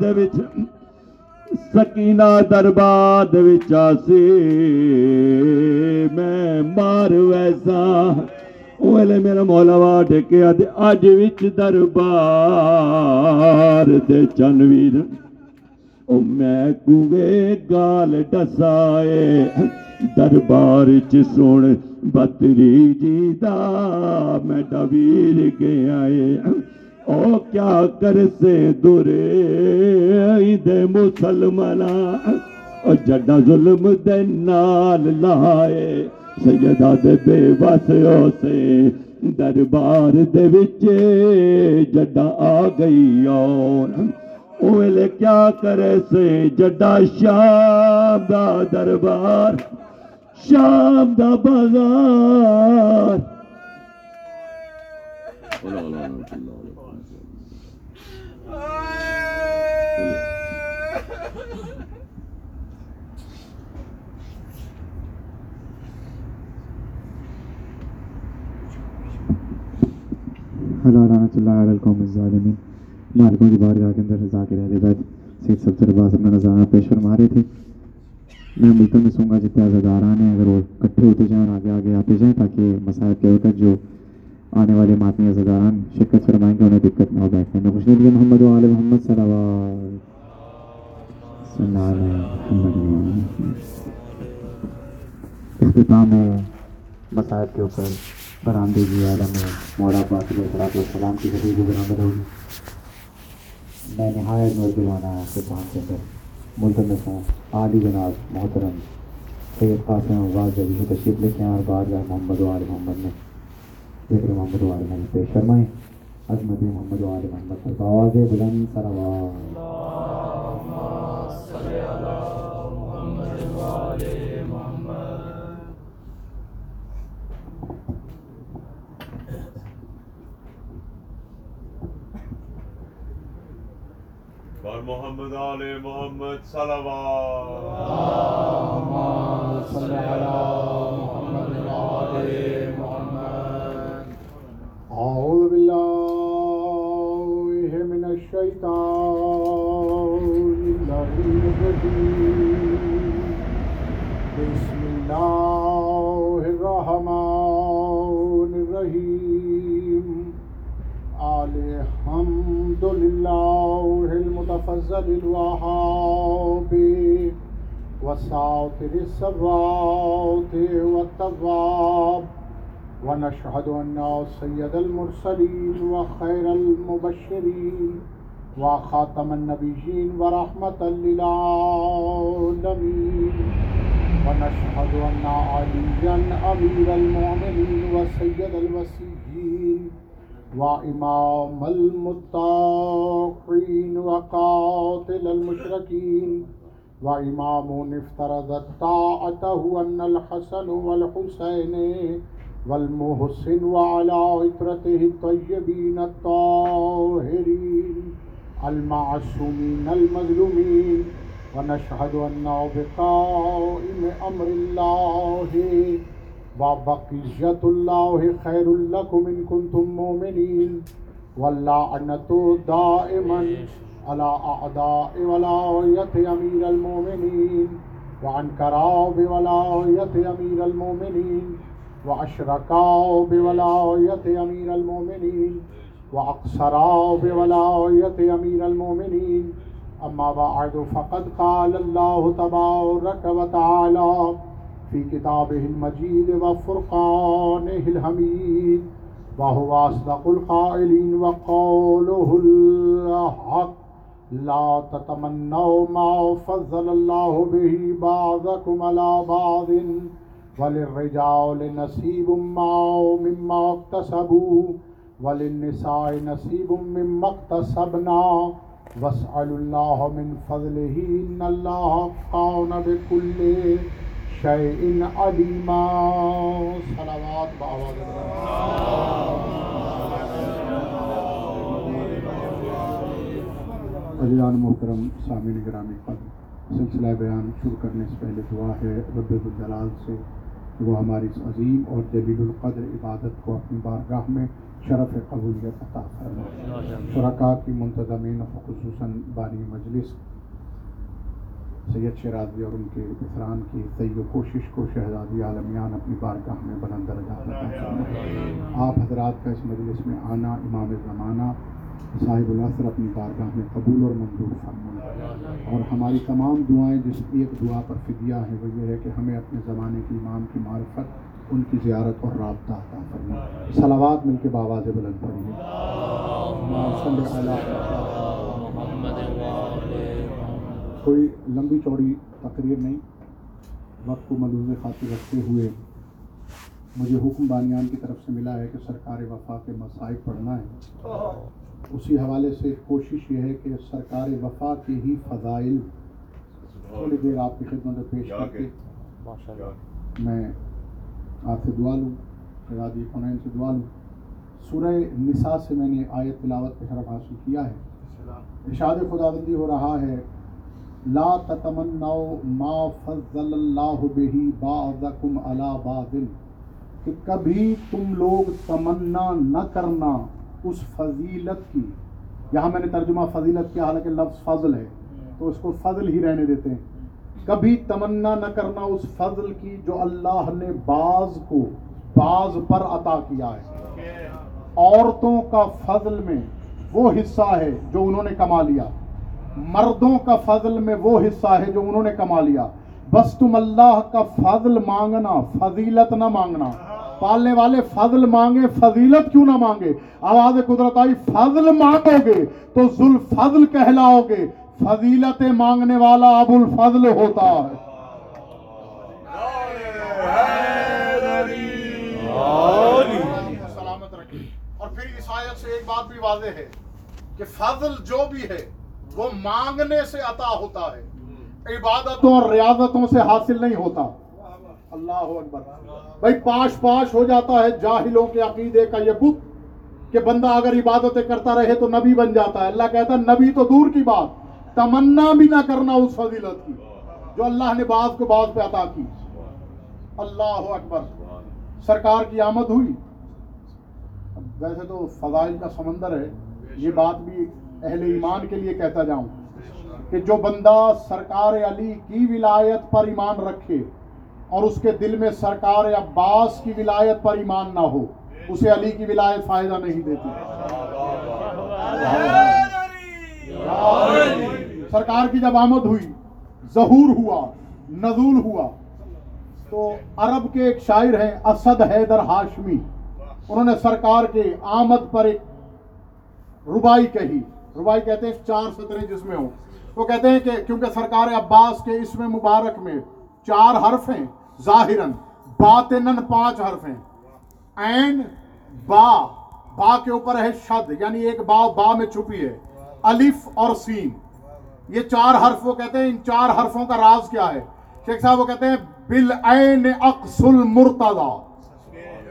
ਦੇ ਵਿੱਚ ਸਕੀਨਾ ਦਰਬਾਰ ਦੇ ਵਿੱਚ ਆਸੀ ਮੈਂ ਮਾਰ ਵੈਸਾ ਉਹ ਵੇਲੇ ਮੇਰਾ ਮੌਲਾ ਵਾ ਢਕਿਆ ਤੇ ਅੱਜ ਵਿੱਚ ਦਰਬਾਰ ਦੇ ਚੰਨਵੀਰ ਉਹ ਮੈਂ ਕੂਵੇ ਗਾਲ ਡਸਾਏ ਦਰਬਾਰ ਚ ਸੁਣ ਬਤਰੀ ਜੀ او کیا کر سے دورے دے مسلمنا او جڑا ظلم دے نال لائے سیدہ دے بے واسیوں سے دربار دے وچ جڑا آ گئی اور او ویلے کیا کر سے جڑا شام دا دربار، شام دا بازار۔ اللہ اللہ اللہ۔ حضرت رحمۃ اللہ علیہ القوم الظالمین۔ مالکوں کی بارگاہ کے اندر ذاکر اہل بیت سید سب عباس اپنا نظارہ پیش فرما رہے تھے۔ میں ملتن میں سوں گا جتنے عزاداران ہیں، اگر وہ اکٹھے ہوتے جائیں اور آگے آگے آتے جائیں تاکہ مسائل کے وقت جو آنے والے ماتمی عزاداران شرکت فرمائیں گے، انہیں دقت نہ ہو، بیٹھنے میں خوش ندی محمد و آل محمد صلی اللہ علیہ محمد اختتام ہے مسائل کے اوپر۔ برآمدگی عالم مولا پاک علیہ الصلوۃ والسلام کی حدیث برآمد ہوگی میں نہایت نوجوان اختتام کے اندر۔ ملتمس ہوں۔ عالی جناب، محترم سید قاسم، عباس جبی سے تشریف لے کے آئیں اور بارگاہ محمد و آل محمد میں۔ ذکر محمد و آل محمد پیش فرمائیں۔ عظمت محمد و آل محمد پر بلند سلوات اور محمد آل محمد صلوات والساطر السبات والتواب۔ ونشهد أن سيد المرسلين وخير المبشرين وخاتم النبيين ورحمة للعالمين ونشهد أن عليا أمير المؤمنين وسيد الوسيين وإمام المتقين وقاتل المشركين وإمام افترضت طاعته أن الحسن والحسين والمحسن وعلى عطرته الطيبين الطاهرين المعصومين المظلومين ونشهد أنه بقائم أمر الله وبقية الله خير لكم إن كنتم مؤمنين واللعنة دائما على أعداء ولاية أمير المؤمنين، وعن كراب ولاية أمير المؤمنين وأشركوا بولاية أمير المؤمنين وأقصروا بولاية أمير المؤمنين. أما بعد، فقد قال الله تبارك وتعالى في كتابه المجيد وفرقانه الحميد، وهو أصدق القائلين وقوله الحق. لا تتمنوا ما فضل الله به بعضكم على بعض وللرجال نصيب ما مما اكتسبوا وللنساء نصيب مما اكتسبنا واسألوا الله من فضله إن الله كان بكل شيء عليما. صلوات بآواز عزیزان محترم سامعین گرامی قدر سلسلہ بیان شروع کرنے سے پہلے دعا ہے رب الجلال سے کہ وہ ہماری اس عظیم اور جلیل القدر عبادت کو اپنی بارگاہ میں شرف قبولیت عطا فرمائے۔ شرکا کی منتظمین خصوصاً بانی مجلس، سید شیرازی اور ان کے افران کی طی و کوشش کو شہزادی عالمیان اپنی بارگاہ میں بلند درجات عطا فرمائے۔ آپ حضرات کا اس مجلس میں آنا امام زمانہ صاحب الاثر اپنی بارگاہ میں قبول اور منظور فرمائے۔ اور ہماری تمام دعائیں جس ایک دعا پر فدیہ ہیں، وہ یہ ہے کہ ہمیں اپنے زمانے کی امام کی معرفت، ان کی زیارت اور رابطہ عطا فرمائے۔ صلوات مل کے باواز بلند پڑھیے۔ کوئی لمبی چوڑی تقریر نہیں۔ وقت کو ملوز خاطر رکھتے ہوئے مجھے حکم بانیان کی طرف سے ملا ہے کہ سرکار وفا کے مسائل پڑھنا ہے۔ اسی حوالے سے کوشش یہ ہے کہ سرکار وفا کے ہی فضائل تھوڑی دیر آپ کی خدمت میں پیش کر کے میں آپ سے دعا لوں شہزادی کونین سے دعا لوں۔ سورہ نساء سے میں نے آیت تلاوت کا شرف حاصل کیا ہے۔ ارشاد خدا بندی ہو رہا ہے لا تتمنوا ما فضل اللہ بہی بعضکم علی بعض کہ کبھی تم لوگ تمنا نہ کرنا۔ اس فضیلت کی۔ یہاں میں نے ترجمہ فضیلت کیا، حالانکہ لفظ فضل ہے، تو اس کو فضل ہی رہنے دیتے ہیں۔ کبھی تمنا نہ کرنا اس فضل کی جو اللہ نے بعض کو، بعض پر عطا کیا ہے۔ عورتوں کا فضل میں وہ حصہ ہے جو انہوں نے کما لیا۔ مردوں کا فضل میں وہ حصہ ہے جو انہوں نے کما لیا۔ بس تم اللہ کا فضل مانگنا، فضیلت نہ مانگنا۔ پالنے والے فضل مانگے، فضیلت کیوں نہ مانگے؟ آواز قدرت آئی، فضل مانگو گے تو ذل فضل کہلاؤ گے فضیلت مانگنے والا ابو الفضل ہوتا ہے۔ سلامت رکھے اور پھر اس آیت سے ایک بات بھی واضح ہے کہ فضل جو بھی ہے، وہ مانگنے سے عطا ہوتا ہے۔ عبادتوں اور ریاضتوں سے حاصل نہیں ہوتا۔ اللہ اکبر۔ بھائی پاش پاش ہو جاتا ہے جاہلوں کے عقیدے کا یہ بت کہ بندہ اگر عبادتیں کرتا رہے تو نبی بن جاتا ہے۔ اللہ کہتا ہے نبی تو دور کی بات، تمنا بھی نہ کرنا اس فضیلت کی جو اللہ نے بعض کو بعض پہ عطا کی۔ اللہ اکبر۔ سرکار کی آمد ہوئی۔ ویسے تو فضائل کا سمندر ہے، یہ بات بھی اہل ایمان کے لیے کہتا جاؤں کہ جو بندہ سرکار علی کی ولایت پر ایمان رکھے اور اس کے دل میں سرکار عباس کی ولایت پر ایمان نہ ہو، اسے علی کی ولایت فائدہ نہیں دیتی۔ سرکار کی جب آمد ہوئی، ظہور ہوا، نزول ہوا، تو عرب کے ایک شاعر ہیں، اسد حیدر ہاشمی۔ انہوں نے سرکار کے آمد پر ایک ربائی کہی۔ ربائی کہتے ہیں چار سطریں جس میں ہوں۔ وہ کہتے ہیں کہ کیونکہ سرکار عباس کے اسم مبارک میں چار حرف ہیں ظاہراً باطنن پانچ حرف ہیں عین با با کے اوپر ہے شد یعنی ایک با با میں چھپی ہے۔ الف اور سین۔ یہ چار حرف وہ کہتے ہیں، ان چار حرفوں کا راز کیا ہے؟ شیخ صاحب وہ کہتے ہیں، بالعین اقص المرتضی۔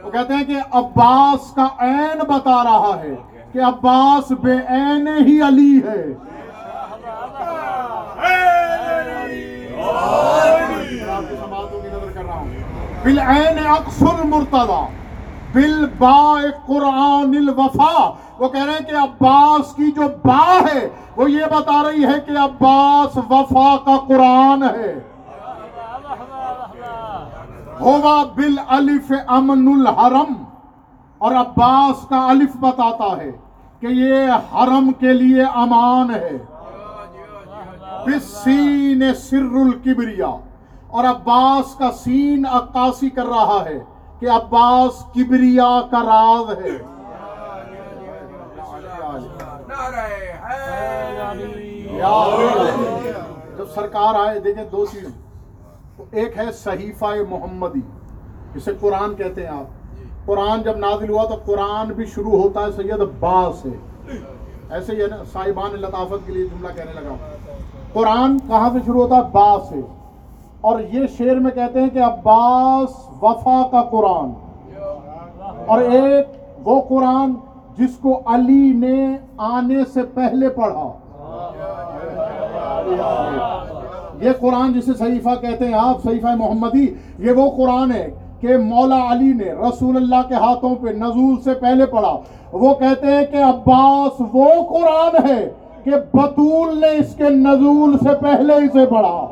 وہ کہتے ہیں کہ عباس کا عین بتا رہا ہے کہ عباس بے عین ہی علی ہے آپ کی سماعتوں کی نظر کر رہا ہوں بالعین اقص المرتضی بالباء قرآن الوفا۔ وہ کہہ رہے ہیں کہ عباس کی جو با ہے، وہ یہ بتا رہی ہے کہ عباس وفا کا قرآن ہے۔ ہوا بالالف امن الحرم۔ اور عباس کا الف بتاتا ہے کہ یہ حرم کے لیے امان ہے۔ بالسین سر الکبریا۔ اور عباس کا سین عکاسی کر رہا ہے کہ عباس کبریا کا راز ہے۔ جب سرکار آئے دیکھیں دو چیز۔ ایک ہے صحیفہ محمدی جسے قرآن کہتے ہیں آپ۔ قرآن جب نازل ہوا تو قرآن بھی شروع ہوتا ہے سید با سے۔ ایسے ہی ہے نا صاحبان لطافت کے لیے جملہ کہنے لگا قرآن کہاں سے شروع ہوتا ہے؟ با سے۔ اور یہ شعر میں کہتے ہیں کہ عباس وفا کا قرآن۔ اور ایک وہ قرآن جس کو علی نے آنے سے پہلے پڑھا۔ یہ قرآن جسے صحیفہ کہتے ہیں آپ صحیفہ محمدی، یہ وہ قرآن ہے کہ مولا علی نے رسول اللہ کے ہاتھوں پہ نزول سے پہلے پڑھا۔ وہ کہتے ہیں کہ عباس وہ قرآن ہے کہ بطول نے اس کے نزول سے پہلے اسے پڑھا۔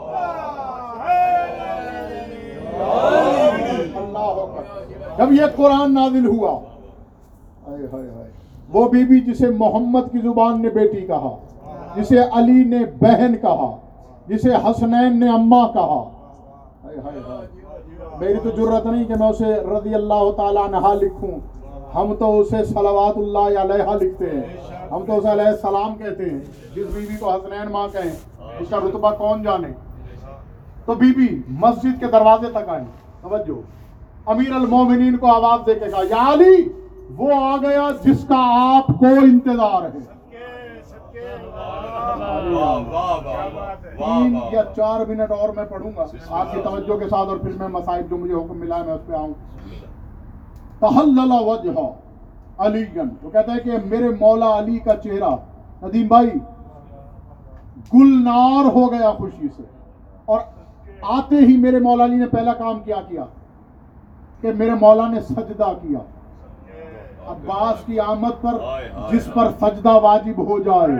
اللہ جب یہ قرآن نازل ہوا وہ بی بی جسے محمد کی زبان نے بیٹی کہا، جسے علی نے بہن کہا، جسے حسنین نے اماں کہا۔ میری تو جرت نہیں کہ میں اسے رضی اللہ تعالیٰ عنہ لکھوں۔ ہم تو اسے صلوات اللہ علیہ لکھتے ہیں۔ ہم تو اسے علیہ السلام کہتے ہیں۔ جس بی بی کو حسنین ماں کہیں، اس کا رتبہ کون جانے؟ تو بی بی مسجد کے دروازے تک آئی۔ توجہ۔ امیر المومنین کو آواز دے کے کہا، یا علی، وہ آ گیا جس کا آپ کو انتظار ہے۔ تین یا چار منٹ اور میں پڑھوں گا۔ آپ کی توجہ کے ساتھ اور پھر میں مسائل جو مجھے حکم ملا ہے میں اس پہ آؤں۔ تحلل وجہ علی گن وہ کہتا ہے کہ میرے مولا علی کا چہرہ، ندیم بھائی، گلنار ہو گیا خوشی سے۔ اور آتے ہی میرے مولا علی نے پہلا کام کیا کیا؟ کہ میرے مولا نے سجدہ کیا۔ عباس کی آمد پر جس پر سجدہ واجب ہو جائے۔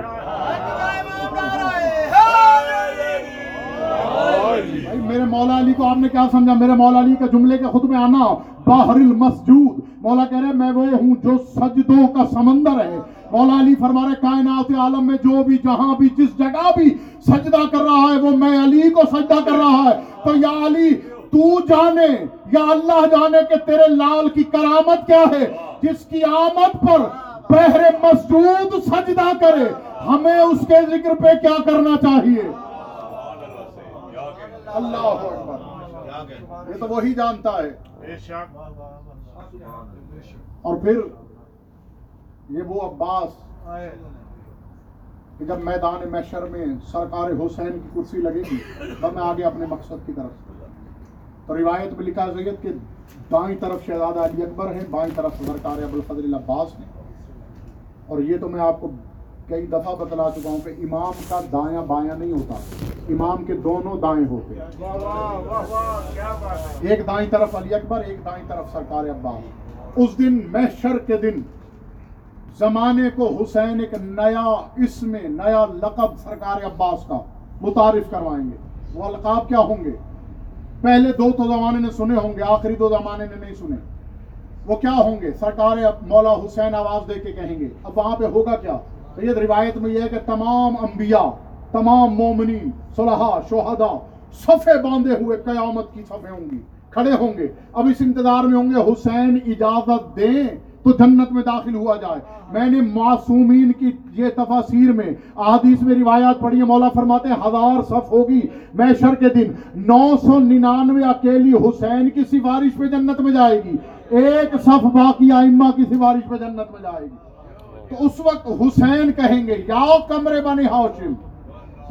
میرے مولا علی کو آپ نے کیا سمجھا؟ میرے مولا علی کا جملے کے خود میں آنا۔ باہر المسجود مولا کہہ رہے میں وہ ہوں جو سجدوں کا سمندر ہے۔ مولا علی فرما رہے کائنات عالم میں جو بھی، جہاں بھی، جس جگہ بھی سجدہ کر رہا ہے، وہ میں علی کو سجدہ کر رہا ہے۔ تو یا علی، تو جانے، یا اللہ جانے کہ تیرے لال کی کرامت کیا ہے؟ جس کی آمد پر بہر مسجود سجدہ کرے۔ ہمیں اس کے ذکر پہ کیا کرنا چاہیے؟ اللہ اکبر۔ یہ تو وہی جانتا ہے۔ اور پھر یہ وہ عباس کہ جب میدان محشر میں سرکار حسین کی کرسی لگے گی تب میں آگے اپنے مقصد کی طرف۔ تو روایت میں لکھا سید کہ دائیں طرف شہزادہ علی اکبر ہے بائیں طرف سرکار ابوالفضل عباس ہیں۔ اور یہ تو میں آپ کو کئی دفعہ بتلا چکا ہوں کہ امام کا دایاں بایاں نہیں ہوتا۔ امام کے دونوں دائیں ہوتے۔ ایک دائیں طرف علی اکبر، ایک دائیں طرف سرکار عباس اس دن محشر کے دن زمانے کو حسین ایک نیا اسم، نیا لقب سرکار عباس کا متعارف کروائیں گے۔ وہ القاب کیا ہوں گے؟ پہلے دو تو زمانے نے سنے ہوں گے، آخری دو زمانے نے نہیں سنے۔ وہ کیا ہوں گے؟ سرکار مولا حسین آواز دے کے کہیں گے۔ اب وہاں پہ ہوگا کیا؟ سید روایت میں یہ ہے کہ تمام انبیاء، تمام مومنین، صلحاء، شہداء صفے باندھے ہوئے قیامت کی صفے ہوں گی، کھڑے ہوں گے۔ اب اس انتظار میں ہوں گے، حسین اجازت دیں تو جنت میں داخل ہوا جائے۔ میں نے معصومین کی یہ تفاسیر میں احادیث میں روایات پڑھی ہیں۔ مولا فرماتے ہیں، ہزار صف ہوگی محشر کے دن۔ نو سو ننانوے اکیلی حسین کی سفارش پہ جنت میں جائے گی۔ ایک صف باقی آئمہ کی سفارش پہ جنت میں جائے گی۔ تو اس وقت حسین کہیں گے یا کمرے بنی ہاشم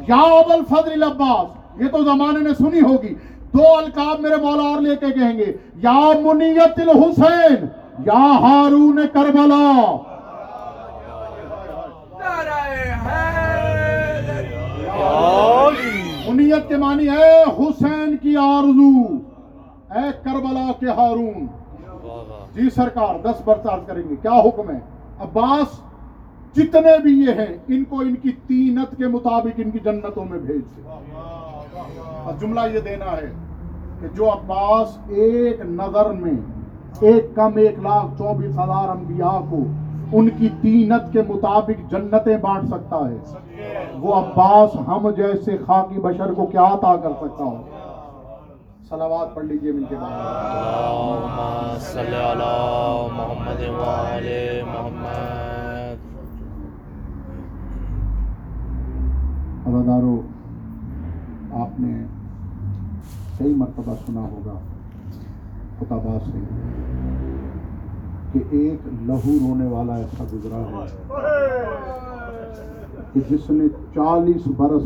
یا ابل فضل عباس یہ تو زمانے نے سنی ہوگی۔ دو القاب میرے مولا اور لے کے کہیں گے، یا منیت الحسین، یا ہارون کربلا. منیت کے معنی ہے حسین کی آرزو، اے کربلا کے ہارون۔ جی سرکار، دس برسات کریں گے، کیا حکم ہے؟ عباس جتنے بھی یہ ہیں ان کو ان کی تینت کے مطابق ان کی جنتوں میں بھیج دے۔ جملہ یہ دینا ہے کہ جو عباس ایک نظر میں ایک کم ایک لاکھ چوبیس ہزار انبیاء کو ان کی تینت کے مطابق جنتیں بانٹ سکتا ہے وہ عباس ہم جیسے خاکی بشر کو کیا عطا کر سکتا ہو؟ صلوات پڑھ لیجیے مل کے بعد۔ محمد محمد۔ عزادارو آپ نے کئی مرتبہ سنا ہوگا خطابہ سے کہ ایک لہو رونے والا ایسا گزرا ہے کہ جس نے چالیس برس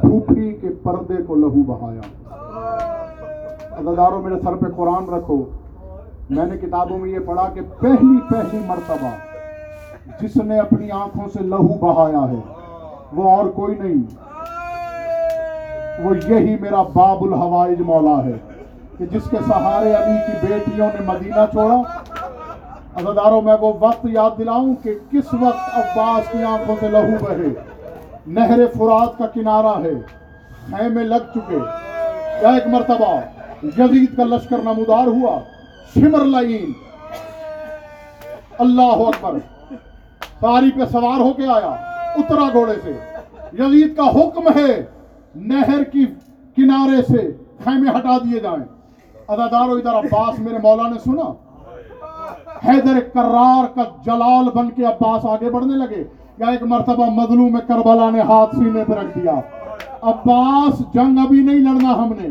پھوپھی کے پردے کو لہو بہایا۔ عزادارو میرے سر پہ قرآن رکھو۔ میں نے کتابوں میں یہ پڑھا کہ پہلی پہلی مرتبہ جس نے اپنی آنکھوں سے لہو بہایا ہے، وہ اور کوئی نہیں۔ وہ یہی میرا باب الحوائج مولا ہے کہ جس کے سہارے علی کی بیٹیوں نے مدینہ چھوڑا۔ عزداروں میں وہ وقت یاد دلاؤں کہ کس وقت عباس کی آنکھوں سے لہو بہے۔ نہر فرات کا کنارہ ہے، خیمے لگ چکے۔ کیا ایک مرتبہ یزید کا لشکر نمودار ہوا، شمر لائن اللہ اکبر۔ ساری پہ سوار ہو کے آیا اترا گھوڑے سے۔ یزید کا حکم ہے نہر کی کنارے سے خیمے ہٹا دیے جائیں۔ ادادارو ادھر عباس میرے مولا نے سنا۔ حیدر کرار کا جلال بن کے عباس آگے بڑھنے لگے۔ یا ایک مرتبہ مظلوم کربلا نے ہاتھ سینے پہ رکھ دیا۔ عباس، جنگ ابھی نہیں لڑنا ہم نے۔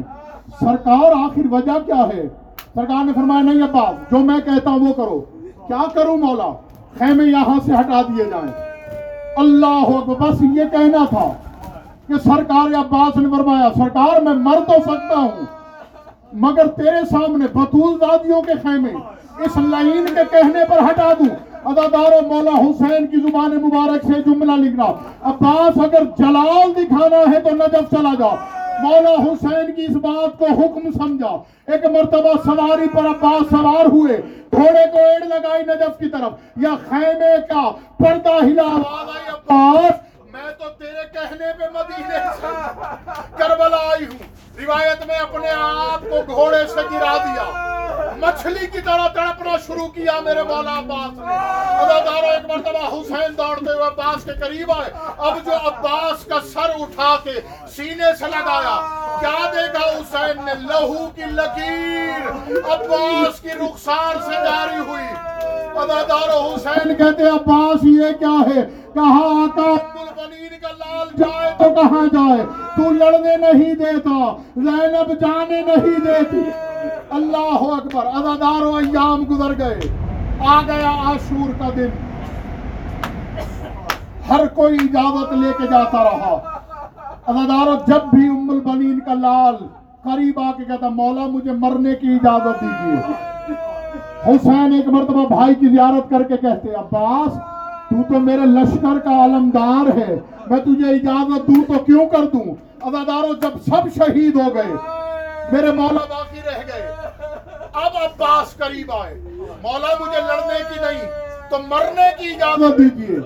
سرکار آخر وجہ کیا ہے؟ سرکار نے فرمایا، نہیں عباس، جو میں کہتا ہوں وہ کروں کیا کروں مولا؟ خیمے یہاں سے ہٹا دیے جائیں۔ اللہ ہو تو بس یہ کہنا تھا کہ سرکار عباس نے فرمایا، سرکار، میں مر تو سکتا ہوں، مگر تیرے سامنے بطول دادیوں کے خیمے اس لائن کے کہنے پر ہٹا دوں۔ ادادار مولا حسین کی زبان مبارک سے جملہ لکھنا۔ عباس، اگر جلال دکھانا ہے تو نجف چلا جاؤ مولا حسین کی اس بات کو حکم سمجھا۔ ایک مرتبہ سواری پر عباس سوار ہوئے، گھوڑے کو ایڑ لگائی نجف کی طرف۔ یا خیمے کا پردہ ہلا آواز آئی، عباس، میں تو تیرے کہنے پہ مدینے سے کربلا آئی ہوں۔ روایت میں اپنے آپ کو گھوڑے سے گرا دیا۔ مچھلی کی طرح تڑپنا شروع کیا میرے مولا عباس نے۔ ادادارو ایک مرتبہ حسین دوڑتے ہوئے عباس کے قریب آئے۔ اب جو عباس کا سر اٹھا کے سینے سے لگایا، کیا دیکھا حسین نے؟ لہو کی لکیر۔ عباس کی رخسار سے جاری ہوئی۔ ادادارو حسین کہتے عباس، یہ کیا ہے؟ کہا آتا؟ عبدالبنین کا لال جائے تو کہاں جائے؟ تو لڑنے نہیں دیتا، زینب جانے نہیں دیتی۔ اللہ اکبر ازادار و ایام گزر گئے۔ آ گیا آشور کا دن۔ ہر کوئی اجازت لے کے جاتا رہا۔ ازادارو جب بھی ام البنین کا لال قریب آ کے کہتا، مولا مجھے مرنے کی اجازت دیجیے۔ حسین ایک مرتبہ بھائی کی زیارت کر کے کہتے، عباس، تو تو میرے لشکر کا علمدار ہے۔ میں تجھے اجازت دوں تو کیوں کر دوں؟ ازادارو جب سب شہید ہو گئے میرے مولا باقی رہ گئے۔ اب عباس قریب آئے۔ مولا مجھے لڑنے کی نہیں، تو مرنے کی اجازت دیجیے۔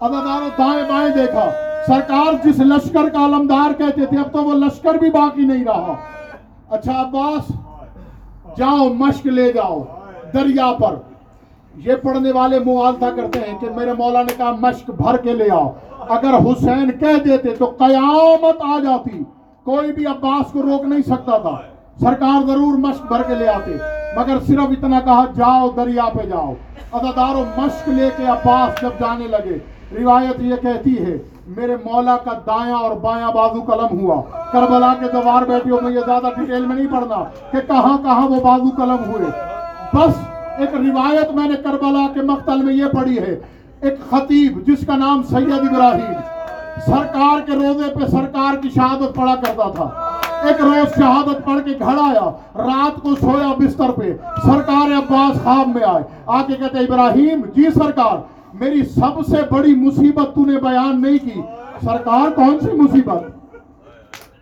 اب ہمارے دائیں بائیں دیکھا۔ سرکار جس لشکر کا علمدار کہتے تھے، اب تو وہ لشکر بھی باقی نہیں رہا۔ اچھا عباس، جاؤ، مشق لے جاؤ، دریا پر۔ یہ پڑھنے والے موالدہ کرتے ہیں کہ میرے مولا نے کہا، مشق بھر کے لے آؤ۔ اگر حسین کہہ دیتے تو قیامت آ جاتی۔ کوئی بھی عباس کو روک نہیں سکتا تھا۔ سرکار ضرور مشق بھر کے لے آتے، مگر صرف اتنا کہا، جاؤ دریا پہ جاؤ۔ ادادارو مشق لے کے عباس جب جانے لگے، روایت یہ کہتی ہے، میرے مولا کا دایاں اور بایاں بازو قلم ہوا۔ کربلا کے دوار بیٹھیوں میں یہ زیادہ ڈیٹیل میں نہیں پڑھنا کہ کہاں کہاں وہ بازو قلم ہوئے۔ بس ایک روایت میں نے کربلا کے مقتل میں یہ پڑھی ہے، ایک خطیب جس کا نام سید ابراہیم۔ سرکار کے روزے پہ سرکار کی شہادت پڑا کرتا تھا۔ ایک روز شہادت پڑھ کے گھر آیا، رات کو سویا بستر پہ۔ سرکار عباس خواب میں آئے۔ آ کے کہتے، ابراہیم جی سرکار، میری سب سے بڑی مصیبت تو نے بیان نہیں کی۔ سرکار، کون سی مصیبت؟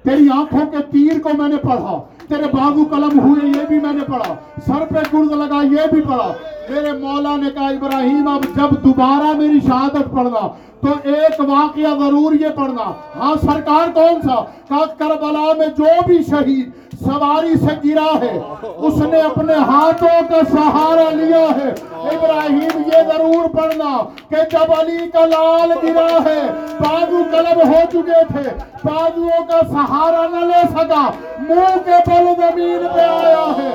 تیری آنکھوں کے تیر کو میں نے پڑھا، تیرے بازو قلم ہوئے، یہ بھی میں نے پڑھا۔ سر پہ گرد لگا، یہ بھی پڑھا۔ میرے مولا نے کہا، ابراہیم، اب جب دوبارہ میری شہادت پڑھنا، تو ایک واقعہ ضرور یہ پڑھنا۔ ہاں سرکار کون سا؟ کہا، کربلا میں جو بھی شہید سواری سے گرا ہے، اس نے اپنے ہاتھوں کا سہارا لیا ہے۔ ابراہیم، یہ ضرور پڑھنا کہ جب علی کا لال گرا ہے، بازو قلب ہو چکے تھے، بازوؤں کا سہارا نہ لے سکا، منہ کے بل زمین پہ آیا ہے۔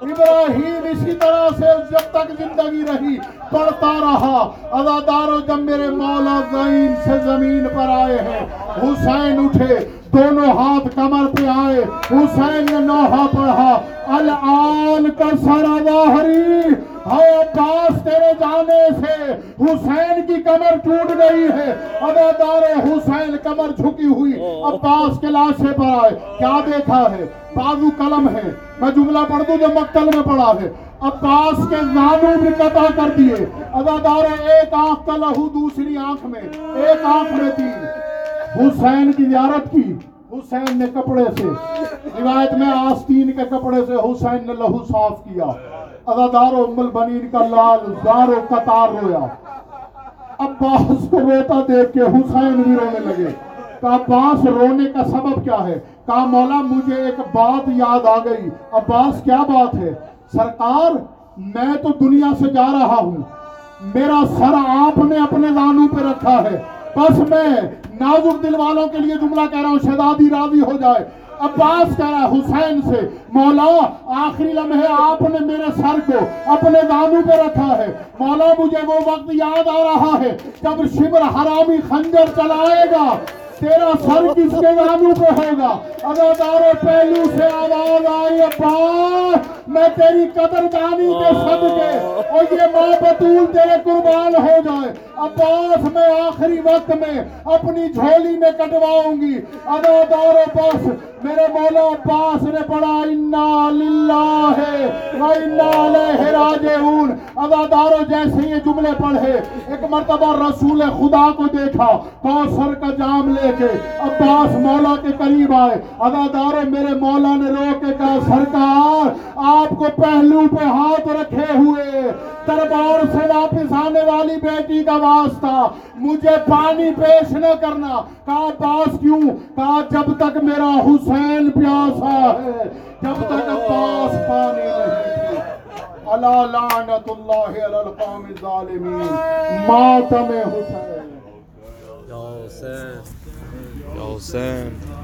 ابراہیم، اسی طرح طرح سے جب تک زندگی رہی، پڑھتا رہا ازاداروں جب میرے مولا زمین سے زمین پر آئے ہیں، حسین اٹھے دونوں ہاتھ کمر پہ آئے۔ حسین نے نوحا پڑھا الان کا سارا واہری ہے عباس تیرے جانے سے حسین کی کمر ٹوٹ گئی ہے۔ اب ادار حسین کمر جھکی ہوئی۔ عباس کے لاشے پر آئے۔ کیا دیکھا ہے؟ بازو قلم ہے۔ میں جملہ پڑھ دوں جو مقتل میں پڑھا ہے۔ عباس کے زانو بھی قطع کر دیے۔ ادادار ایک آنکھ کا لہو دوسری آنکھ میں ایک آنکھ میں تین۔ حسین کی زیارت کی۔ حسین نے کپڑے سے۔ روایت میں آستین کے کپڑے سے حسین نے لہو صاف کیا۔ ازادار و ام بنین کا لال، زار و قطار رویا۔ عباس کو روتا دیکھ کے حسین بھی رونے لگے۔ کہا عباس رونے کا سبب کیا ہے؟ کہا، مولا، مجھے ایک بات یاد آ گئی۔ عباس، کیا بات ہے؟ سرکار، میں تو دنیا سے جا رہا ہوں۔ میرا سر آپ نے اپنے دانوں پہ رکھا ہے۔ بس میں نازک دل والوں کے لیے جملہ کہہ رہا ہوں، شہزادی راضی ہو جائے۔ عباس کہہ رہا ہے، حسین سے، مولا، آخری لمحے آپ نے میرے سر کو اپنے دانوں پہ رکھا ہے۔ مولا، مجھے وہ وقت یاد آ رہا ہے جب شبر حرامی خنجر چلائے گا۔ تیرا سر کس کے زانوں پہ ہوگا۔ اگر دارے پہلو سے آواز آئی عباس میں تیری قدر دانی کے صدقے اور یہ ماں بطول تیرے قربان ہو جائے۔ عباس میں آخری وقت میں اپنی جھولی میں کٹواؤں گی۔ ادا دار عباس میرے مولا عباس نے پڑا انا للہ و انا علیہ راجعون ادا دارو جیسے یہ جملے پڑھے، ایک مرتبہ رسول خدا کو دیکھا کوثر کا جام لے دیکھے عباس مولا کے قریب آئے۔ عزادار میرے مولا نے رو کے کہا، سرکار، آپ کو پہلو پہ ہاتھ رکھے ہوئے، دربار سے واپس آنے والی بیٹی کا واسطہ، مجھے پانی پیش نہ کرنا۔ کہا، عباس کیوں؟ کہا، جب تک میرا حسین پیاسا ہے، جب تک عباس پانی نہیں اللہ لعنت اللہ علی القوم الظالمین۔ ماتم حسین۔ Ya Hussein.